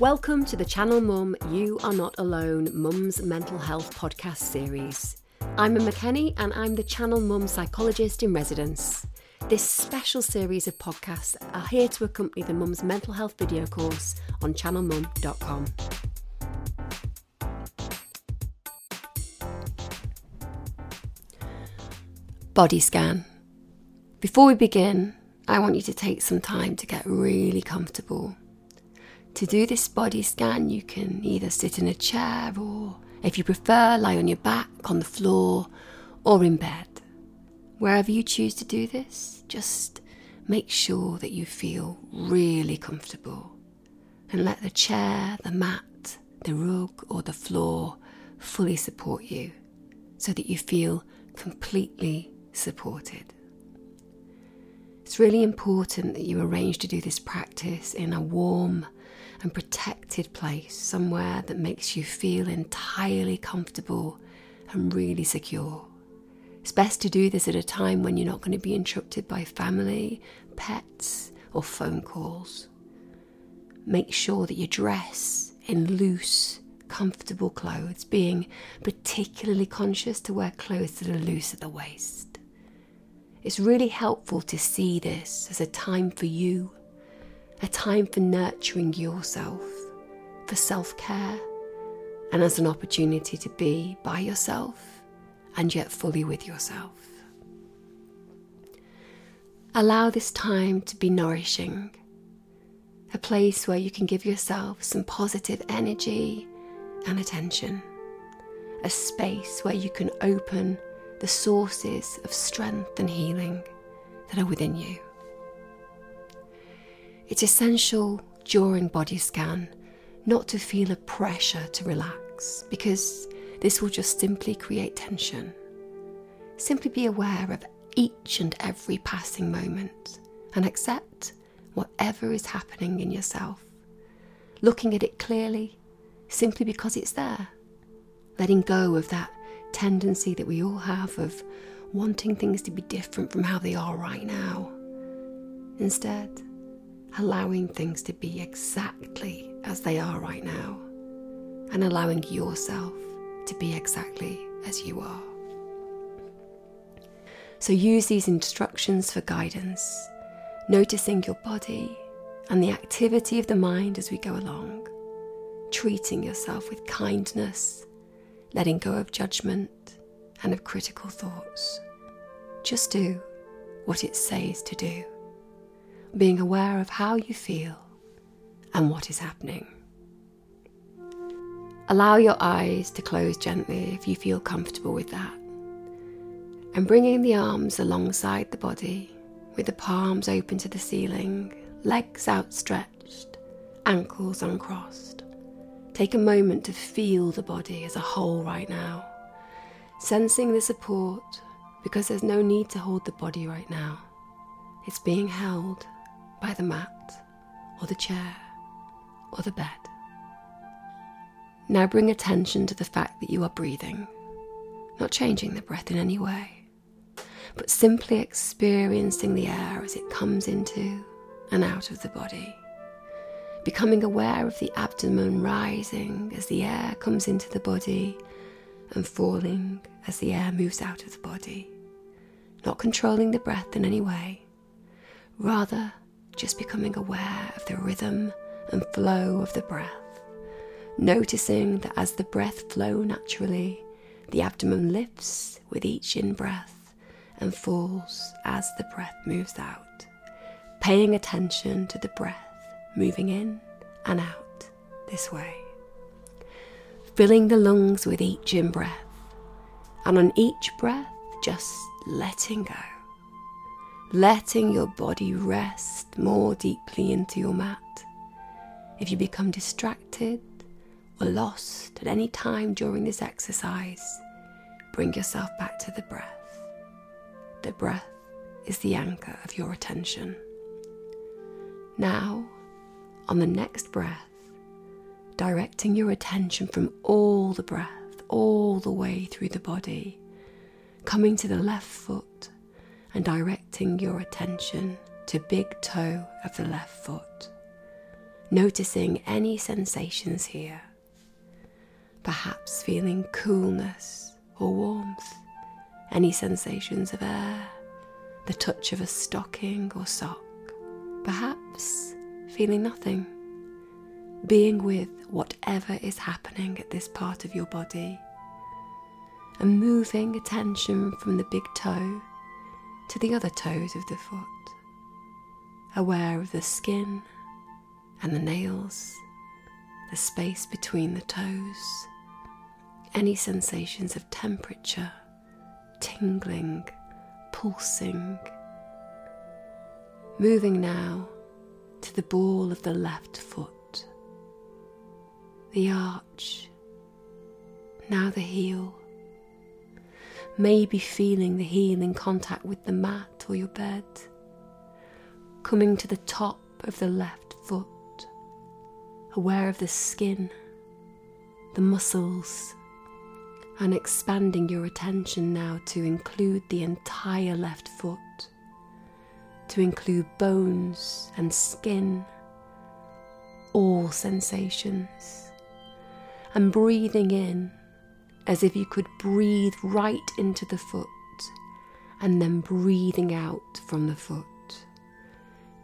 Welcome to the Channel Mum You Are Not Alone Mum's Mental Health podcast series. I'm Emma Kenny and I'm the Channel Mum psychologist in residence. This special series of podcasts are here to accompany the Mum's Mental Health video course on channelmum.com. Body scan. Before we begin, I want you to take some time to get really comfortable. To do this body scan, you can either sit in a chair or, if you prefer, lie on your back, on the floor, or in bed. Wherever you choose to do this, just make sure that you feel really comfortable and let the chair, the mat, the rug, or the floor fully support you so that you feel completely supported. It's really important that you arrange to do this practice in a warm and protected place, somewhere that makes you feel entirely comfortable and really secure. It's best to do this at a time when you're not going to be interrupted by family, pets, or phone calls. Make sure that you dress in loose, comfortable clothes, being particularly conscious to wear clothes that are loose at the waist. It's really helpful to see this as a time for you, a time for nurturing yourself, for self care, and as an opportunity to be by yourself and yet fully with yourself. Allow this time to be nourishing, a place where you can give yourself some positive energy and attention, a space where you can open the sources of strength and healing that are within you. It's essential during body scan not to feel a pressure to relax because this will just simply create tension. Simply be aware of each and every passing moment and accept whatever is happening in yourself. Looking at it clearly simply because it's there. Letting go of that tendency that we all have of wanting things to be different from how they are right now. Instead, allowing things to be exactly as they are right now and allowing yourself to be exactly as you are. So use these instructions for guidance, noticing your body and the activity of the mind as we go along, treating yourself with kindness letting go of judgment and of critical thoughts. Just do what it says to do, being aware of how you feel and what is happening. Allow your eyes to close gently if you feel comfortable with that. And bringing the arms alongside the body, with the palms open to the ceiling, legs outstretched, ankles uncrossed. Take a moment to feel the body as a whole right now, sensing the support because there's no need to hold the body right now. It's being held by the mat or the chair or the bed. Now bring attention to the fact that you are breathing, not changing the breath in any way, but simply experiencing the air as it comes into and out of the body becoming aware of the abdomen rising as the air comes into the body and falling as the air moves out of the body. Not controlling the breath in any way, rather, just becoming aware of the rhythm and flow of the breath. Noticing that as the breath flows naturally, the abdomen lifts with each in breath and falls as the breath moves out. Paying attention to the breath moving in and out this way. Filling the lungs with each in breath, and on each breath, just letting go. Letting your body rest more deeply into your mat. If you become distracted or lost at any time during this exercise, bring yourself back to the breath. The breath is the anchor of your attention. Now, on the next breath, directing your attention from all the breath, all the way through the body, coming to the left foot and directing your attention to big toe of the left foot. noticing any sensations here. Perhaps feeling coolness or warmth, any sensations of air, the touch of a stocking or sock. Perhaps feeling nothing, being with whatever is happening at this part of your body, and moving attention from the big toe to the other toes of the foot, aware of the skin and the nails, the space between the toes, any sensations of temperature, tingling, pulsing. Moving now to the ball of the left foot, the arch, now the heel. Maybe feeling the heel in contact with the mat or your bed, coming to the top of the left foot. Aware of the skin, the muscles, and expanding your attention now to include the entire left foot, to include bones and skin, all sensations, and breathing in as if you could breathe right into the foot and then breathing out from the foot.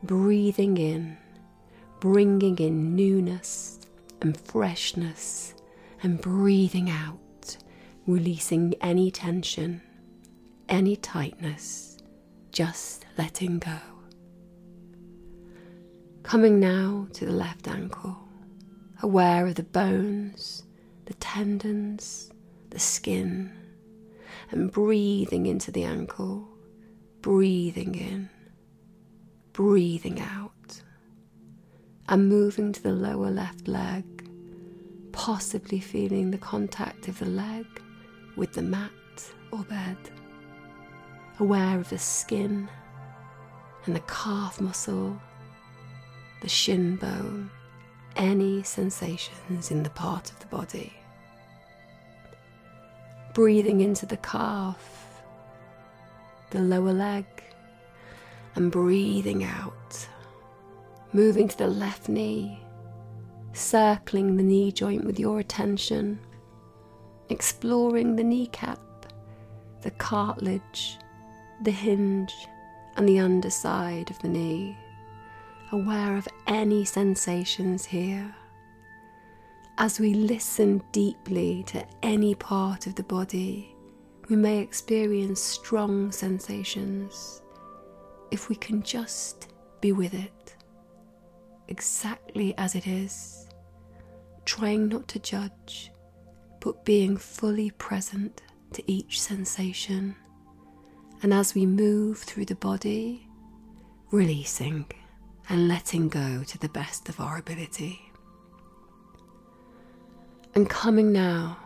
Breathing in bringing in newness and freshness and breathing out, releasing any tension, any tightness, just letting go. Coming now to the left ankle, aware of the bones, the tendons, the skin, and breathing into the ankle, breathing in, breathing out and moving to the lower left leg, possibly feeling the contact of the leg with the mat or bed, aware of the skin and the calf muscle, the shin bone, any sensations in the part of the body. Breathing into the calf, the lower leg, and breathing out moving to the left knee, circling the knee joint with your attention, exploring the kneecap, the cartilage, the hinge, and the underside of the knee, aware of any sensations here. As we listen deeply to any part of the body, we may experience strong sensations if we can just be with it exactly as it is, trying not to judge, but being fully present to each sensation. And as we move through the body, releasing and letting go to the best of our ability. And coming now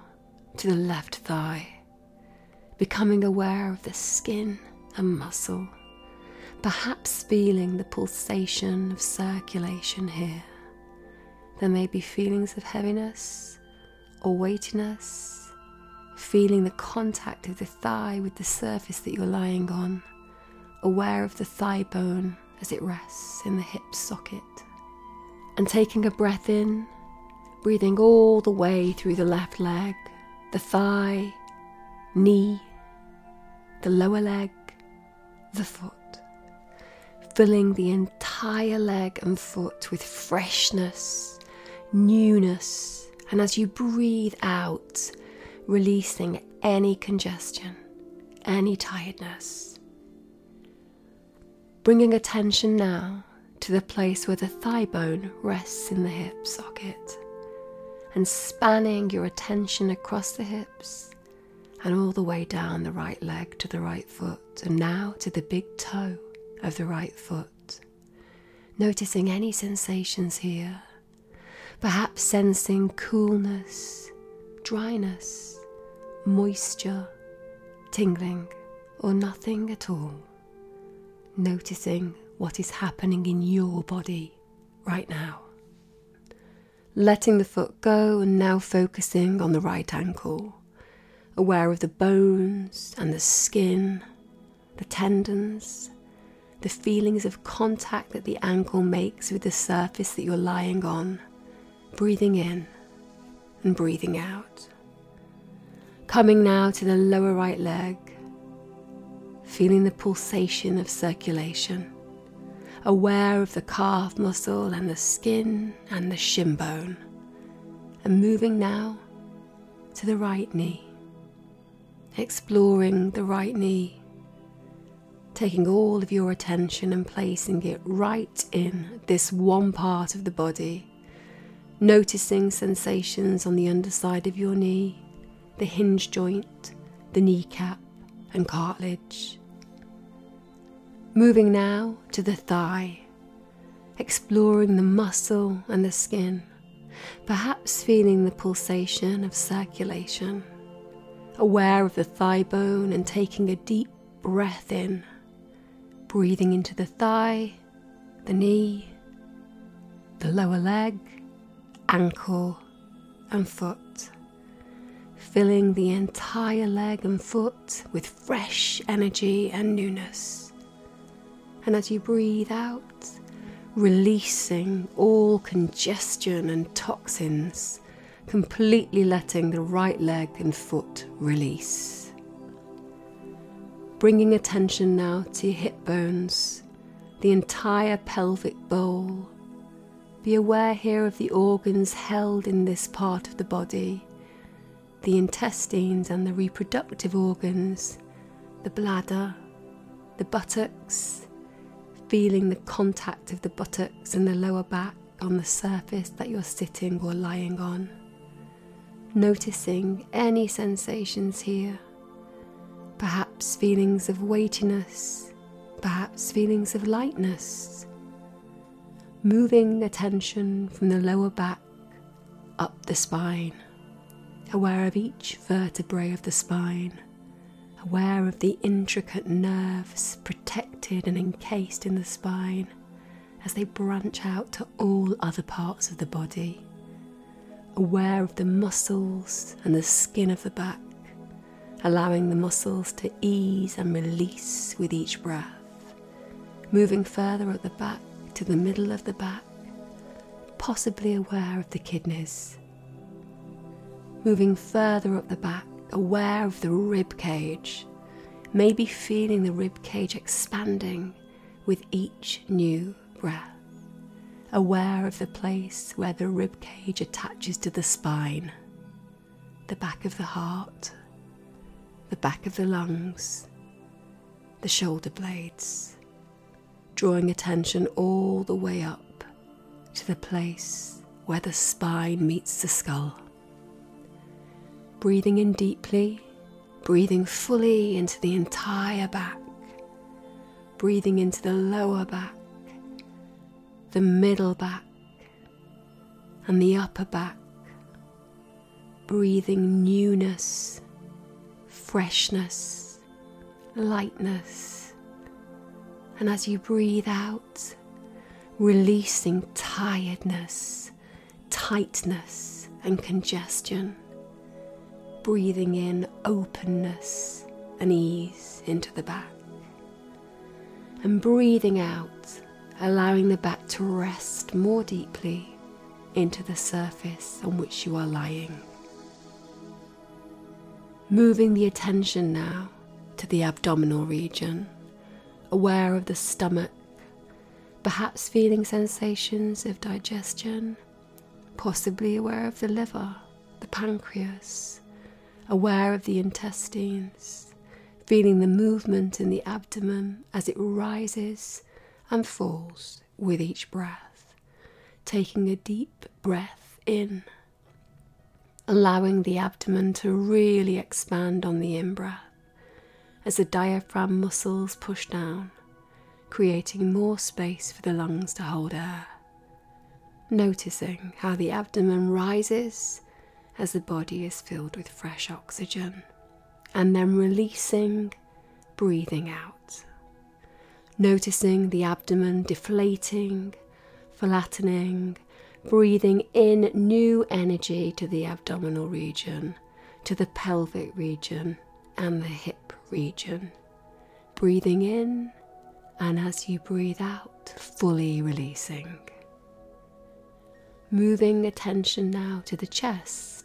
to the left thigh, becoming aware of the skin and muscle perhaps feeling the pulsation of circulation here. There may be feelings of heaviness or weightiness, feeling the contact of the thigh with the surface that you're lying on, aware of the thigh bone as it rests in the hip socket. And taking a breath in, breathing all the way through the left leg, the thigh, knee, the lower leg, the foot filling the entire leg and foot with freshness, newness, and as you breathe out, releasing any congestion, any tiredness. Bringing attention now to the place where the thigh bone rests in the hip socket and spanning your attention across the hips and all the way down the right leg to the right foot and now to the big toe of the right foot, noticing any sensations here, perhaps sensing coolness, dryness, moisture, tingling, or nothing at all. Noticing what is happening in your body right now. Letting the foot go and now focusing on the right ankle, aware of the bones and the skin, the tendons, the feelings of contact that the ankle makes with the surface that you're lying on, breathing in and breathing out. Coming now to the lower right leg, feeling the pulsation of circulation, aware of the calf muscle and the skin and the shin bone, and moving now to the right knee, exploring the right knee. Taking all of your attention and placing it right in this one part of the body, noticing sensations on the underside of your knee, the hinge joint, the kneecap, and cartilage. Moving now to the thigh, exploring the muscle and the skin, perhaps feeling the pulsation of circulation, aware of the thigh bone and taking a deep breath in breathing into the thigh, the knee, the lower leg, ankle, and foot, filling the entire leg and foot with fresh energy and newness. And as you breathe out, releasing all congestion and toxins, completely letting the right leg and foot release bringing attention now to your hip bones, the entire pelvic bowl. Be aware here of the organs held in this part of the body, the intestines and the reproductive organs, the bladder, the buttocks, feeling the contact of the buttocks and the lower back on the surface that you're sitting or lying on. Noticing any sensations here perhaps feelings of weightiness, perhaps feelings of lightness. Moving attention from the lower back up the spine, aware of each vertebrae of the spine, aware of the intricate nerves protected and encased in the spine as they branch out to all other parts of the body, aware of the muscles and the skin of the back allowing the muscles to ease and release with each breath, moving further at the back to the middle of the back, possibly aware of the kidneys, moving further up the back, aware of the rib cage, maybe feeling the rib cage expanding with each new breath. Aware of the place where the rib cage attaches to the spine, the back of the heart, the back of the lungs, the shoulder blades, drawing attention all the way up to the place where the spine meets the skull. Breathing in deeply, breathing fully into the entire back, breathing into the lower back, the middle back, and the upper back, breathing newness freshness, lightness. And as you breathe out, releasing tiredness, tightness, and congestion. Breathing in openness and ease into the back. And breathing out, allowing the back to rest more deeply into the surface on which you are lying. Moving the attention now to the abdominal region, aware of the stomach, perhaps feeling sensations of digestion, possibly aware of the liver, the pancreas, aware of the intestines, feeling the movement in the abdomen as it rises and falls with each breath, taking a deep breath in allowing the abdomen to really expand on the in breath as the diaphragm muscles push down, creating more space for the lungs to hold air. Noticing how the abdomen rises as the body is filled with fresh oxygen, and then releasing, breathing out. Noticing the abdomen deflating, flattening, breathing in new energy to the abdominal region, to the pelvic region, and the hip region. Breathing in And as you breathe out, fully releasing. Moving attention now to the chest,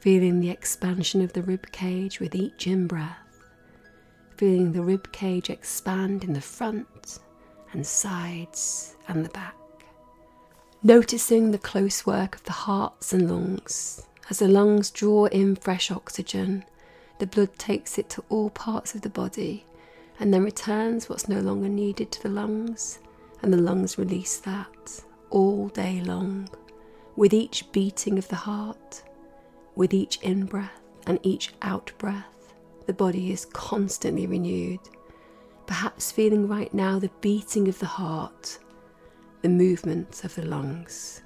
feeling the expansion of the rib cage with each in breath, feeling the rib cage expand in the front and sides and the back. Noticing the close work of the hearts and lungs. As the lungs draw in fresh oxygen, the blood takes it to all parts of the body and then returns what's no longer needed to the lungs, and the lungs release that all day long, with each beating of the heart, with each in breath and each out breath, the body is constantly renewed. Perhaps feeling right now the beating of the heart, the movement of the lungs.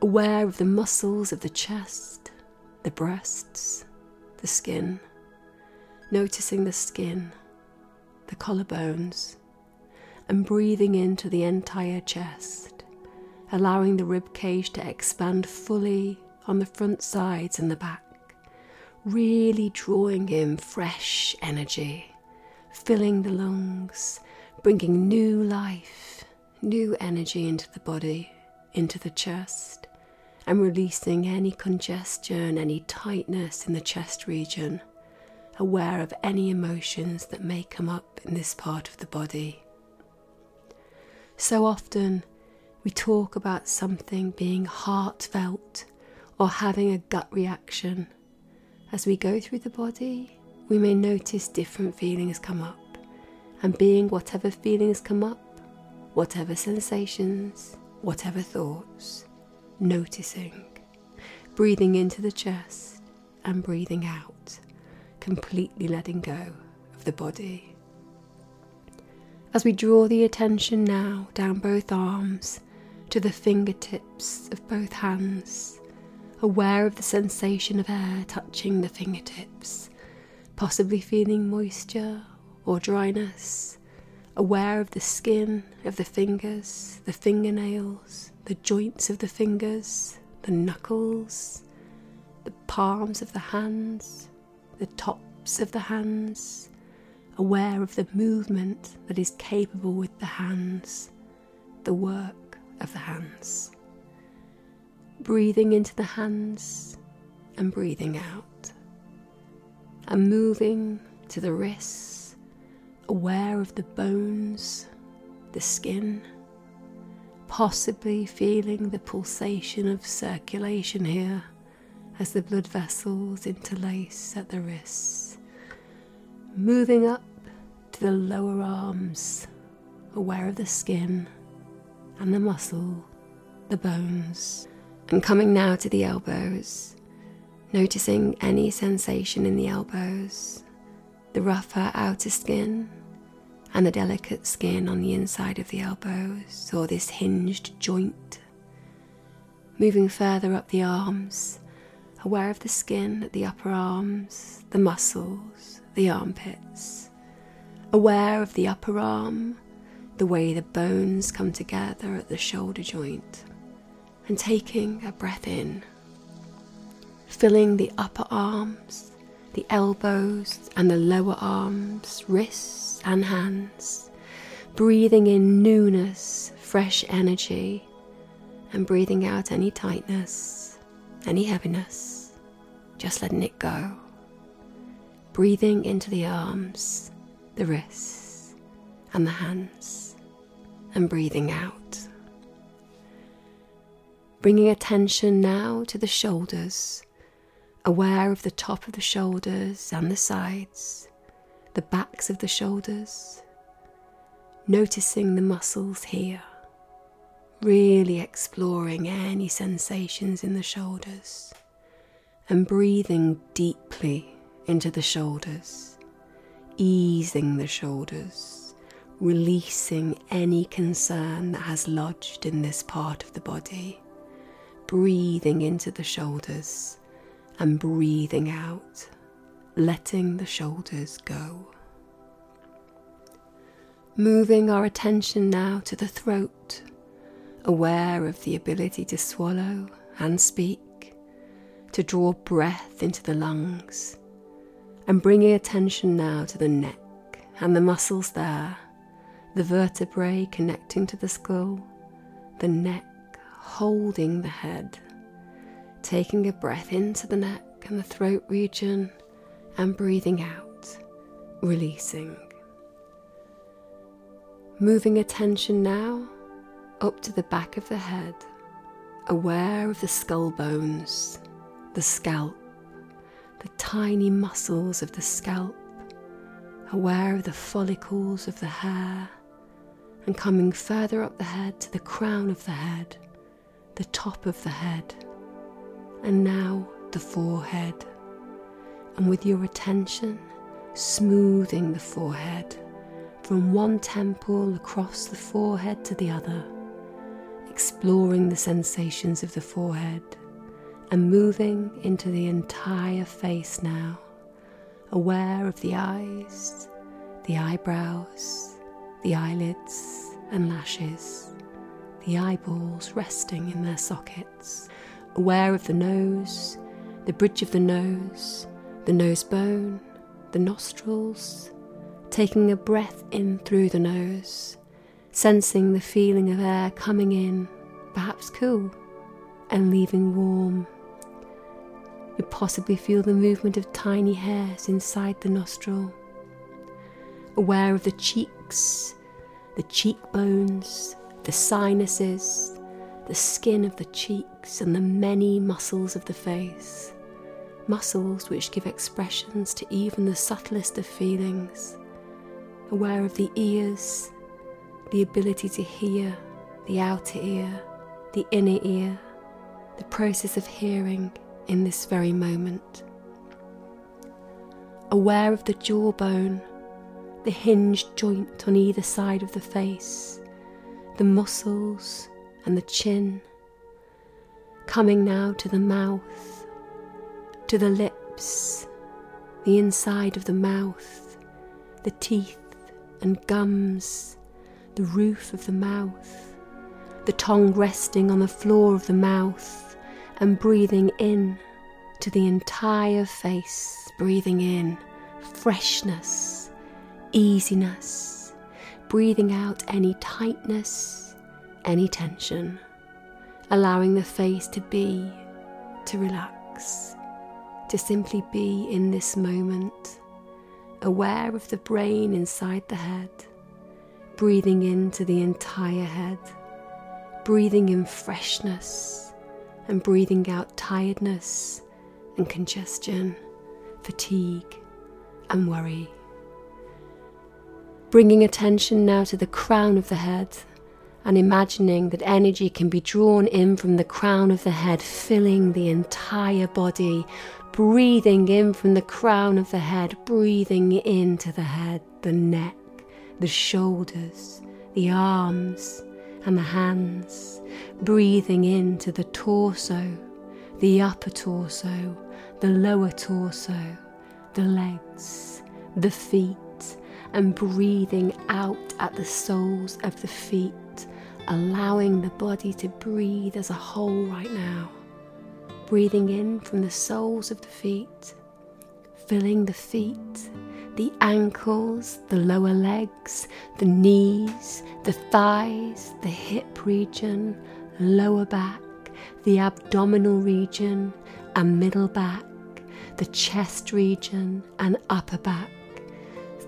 Aware of the muscles of the chest, the breasts, the skin, noticing the skin, the collarbones, and breathing into the entire chest, allowing the rib cage to expand fully on the front sides and the back, really drawing in fresh energy, filling the lungs, bringing new life, new energy into the body, into the chest, and releasing any congestion, any tightness in the chest region, aware of any emotions that may come up in this part of the body. So often we talk about something being heartfelt or having a gut reaction. As we go through the body, we may notice different feelings come up, and being whatever feelings come up, whatever sensations, whatever thoughts, noticing, breathing into the chest and breathing out, completely letting go of the body. As we draw the attention now down both arms to the fingertips of both hands, aware of the sensation of air touching the fingertips, possibly feeling moisture or dryness, aware of the skin of the fingers, the fingernails, the joints of the fingers, the knuckles, the palms of the hands, the tops of the hands, aware of the movement that is capable with the hands, the work of the hands. Breathing into the hands and breathing out. And moving to the wrists, aware of the bones, the skin, possibly feeling the pulsation of circulation here as the blood vessels interlace at the wrists. Moving up to the lower arms, aware of the skin and the muscle, the bones, and coming now to the elbows, noticing any sensation in the elbows, the rougher outer skin, and the delicate skin on the inside of the elbows, or this hinged joint. Moving further up the arms, aware of the skin at the upper arms, the muscles, the armpits aware of the upper arm, the way the bones come together at the shoulder joint, and taking a breath in, filling the upper arms, the elbows, and the lower arms, wrists, and hands, breathing in newness, fresh energy, and breathing out any tightness, any heaviness, just letting it go. Breathing into the arms the wrists and the hands, and breathing out. Bringing attention now to the shoulders, aware of the top of the shoulders and the sides, the backs of the shoulders, noticing the muscles here, really exploring any sensations in the shoulders, and breathing deeply into the shoulders easing the shoulders, releasing any concern that has lodged in this part of the body, breathing into the shoulders and breathing out, letting the shoulders go. Moving our attention now to the throat, aware of the ability to swallow and speak, to draw breath into the lungs and bringing attention now to the neck and the muscles there the vertebrae connecting to the skull, the neck holding the head, taking a breath into the neck and the throat region and breathing out, releasing. Moving attention now up to the back of the head, aware of the skull bones, the scalp, the tiny muscles of the scalp, aware of the follicles of the hair, and coming further up the head to the crown of the head, the top of the head, and now the forehead. And with your attention, smoothing the forehead from one temple across the forehead to the other, exploring the sensations of the forehead and moving into the entire face now, aware of the eyes, the eyebrows, the eyelids and lashes, the eyeballs resting in their sockets, aware of the nose, the bridge of the nose, the nose bone, the nostrils, taking a breath in through the nose, sensing the feeling of air coming in, perhaps cool, and leaving warm. You possibly feel the movement of tiny hairs inside the nostril. Aware of the cheeks, the cheekbones, the sinuses, the skin of the cheeks, and the many muscles of the face. Muscles which give expressions to even the subtlest of feelings aware of the ears, the ability to hear, the outer ear, the inner ear, the process of hearing in this very moment. Aware of the jawbone, the hinged joint on either side of the face, the muscles and the chin. Coming now to the mouth, to the lips, the inside of the mouth, the teeth, and gums, the roof of the mouth, the tongue resting on the floor of the mouth, and breathing in to the entire face, breathing in freshness, easiness, breathing out any tightness, any tension, allowing the face to be, to relax, to simply be in this moment aware of the brain inside the head, breathing into the entire head, breathing in freshness and breathing out tiredness and congestion, fatigue and worry. Bringing attention now to the crown of the head and imagining that energy can be drawn in from the crown of the head, filling the entire body breathing in from the crown of the head, breathing into the head, the neck, the shoulders, the arms, and the hands, breathing into the torso, the upper torso, the lower torso, the legs, the feet, and breathing out at the soles of the feet, allowing the body to breathe as a whole right now. Breathing in from the soles of the feet, filling the feet, the ankles, the lower legs, the knees, the thighs, the hip region, lower back, the abdominal region and middle back, the chest region and upper back,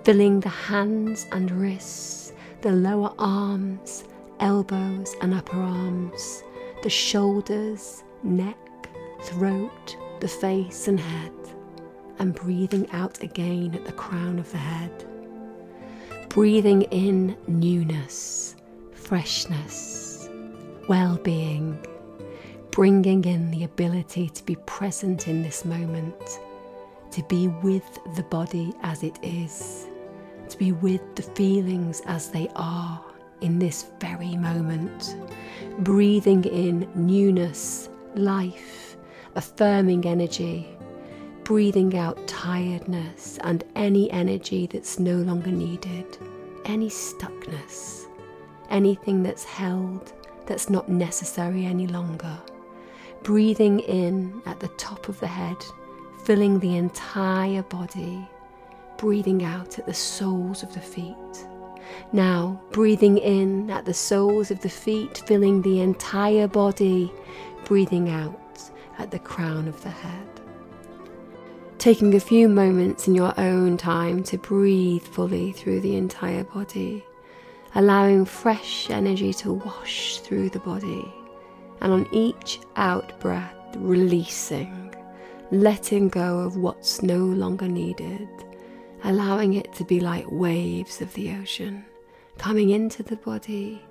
filling the hands and wrists, the lower arms, elbows and upper arms, the shoulders, neck, throat, the face and head, and breathing out again at the crown of the head. Breathing in newness, freshness, well being, bringing in the ability to be present in this moment, to be with the body as it is, to be with the feelings as they are in this very moment, breathing in newness, life, affirming energy, breathing out tiredness and any energy that's no longer needed, any stuckness, anything that's held that's not necessary any longer. Breathing in at the top of the head, filling the entire body, breathing out at the soles of the feet, Now, breathing in at the soles of the feet, filling the entire body, breathing out at the crown of the head. Taking a few moments in your own time to breathe fully through the entire body, allowing fresh energy to wash through the body, and on each out breath, releasing, letting go of what's no longer needed, allowing it to be like waves of the ocean coming into the body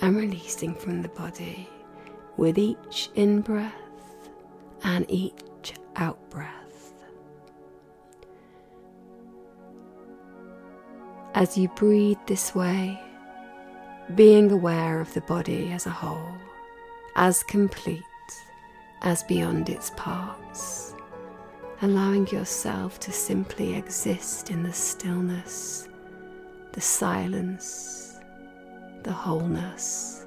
and releasing from the body with each in breath and each out breath. As you breathe this way, being aware of the body as a whole, as complete, as beyond its parts, allowing yourself to simply exist in the stillness the silence, the wholeness.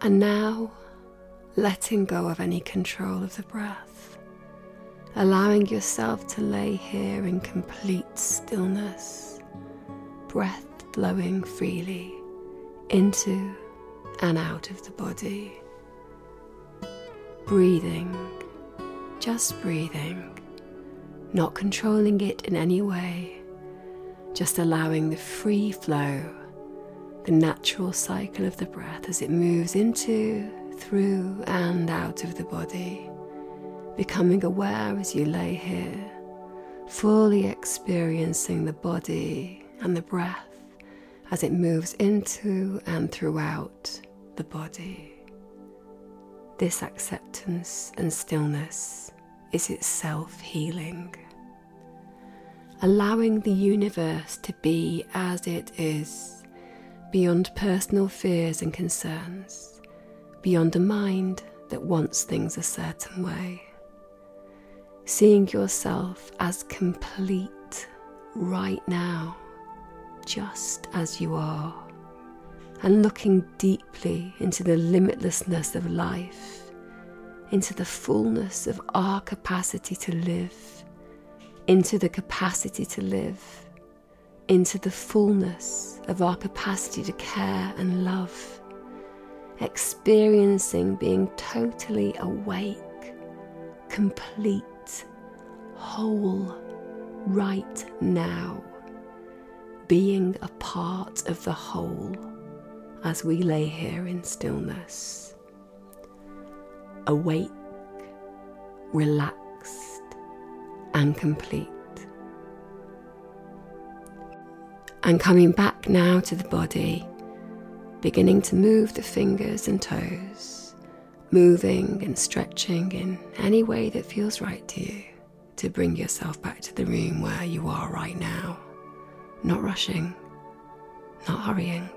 And now, letting go of any control of the breath, allowing yourself to lay here in complete stillness, breath flowing freely into and out of the body. Breathing, just breathing. Not controlling it in any way, just allowing the free flow, the natural cycle of the breath as it moves into, through, and out of the body, becoming aware as you lay here, fully experiencing the body and the breath as it moves into and throughout the body. This acceptance and stillness is itself healing allowing the universe to be as it is, beyond personal fears and concerns, beyond a mind that wants things a certain way. Seeing yourself as complete right now, just as you are, and looking deeply into the limitlessness of life, into the fullness of our capacity to live into the capacity to live, into the fullness of our capacity to care and love, experiencing being totally awake, complete, whole, right now, being a part of the whole as we lay here in stillness. Awake, relaxed and complete. And coming back now to the body, beginning to move the fingers and toes, moving and stretching in any way that feels right to you to bring yourself back to the room where you are right now. Not rushing, not hurrying,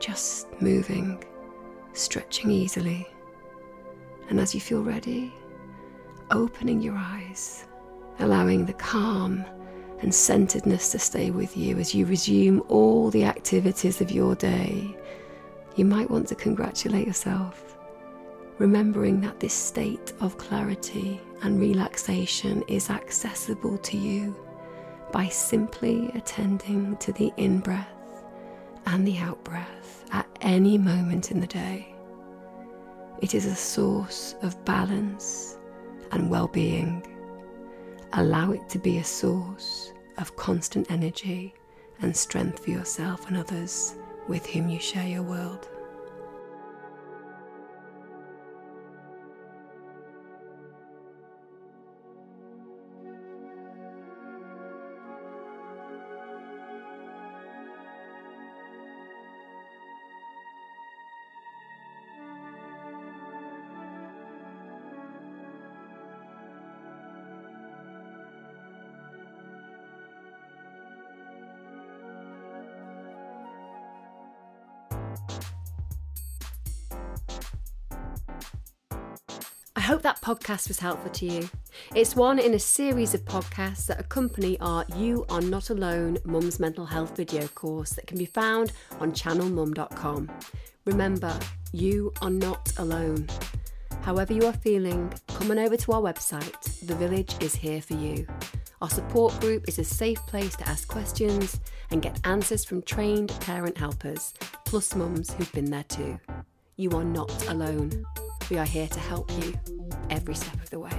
just moving, stretching easily. And as you feel ready, opening your eyes allowing the calm and centeredness to stay with you as you resume all the activities of your day, you might want to congratulate yourself, remembering that this state of clarity and relaxation is accessible to you by simply attending to the in breath and the out breath at any moment in the day. It is a source of balance and well being Allow it to be a source of constant energy and strength for yourself and others with whom you share your world. Hope that podcast was helpful to you. It's one in a series of podcasts that accompany our You Are Not Alone Mum's Mental Health video course that can be found on channelmum.com. Remember, you are not alone. However, you are feeling, come on over to our website. The Village is here for you. Our support group is a safe place to ask questions and get answers from trained parent helpers, plus mums who've been there too. You are not alone. We are here to help you every step of the way.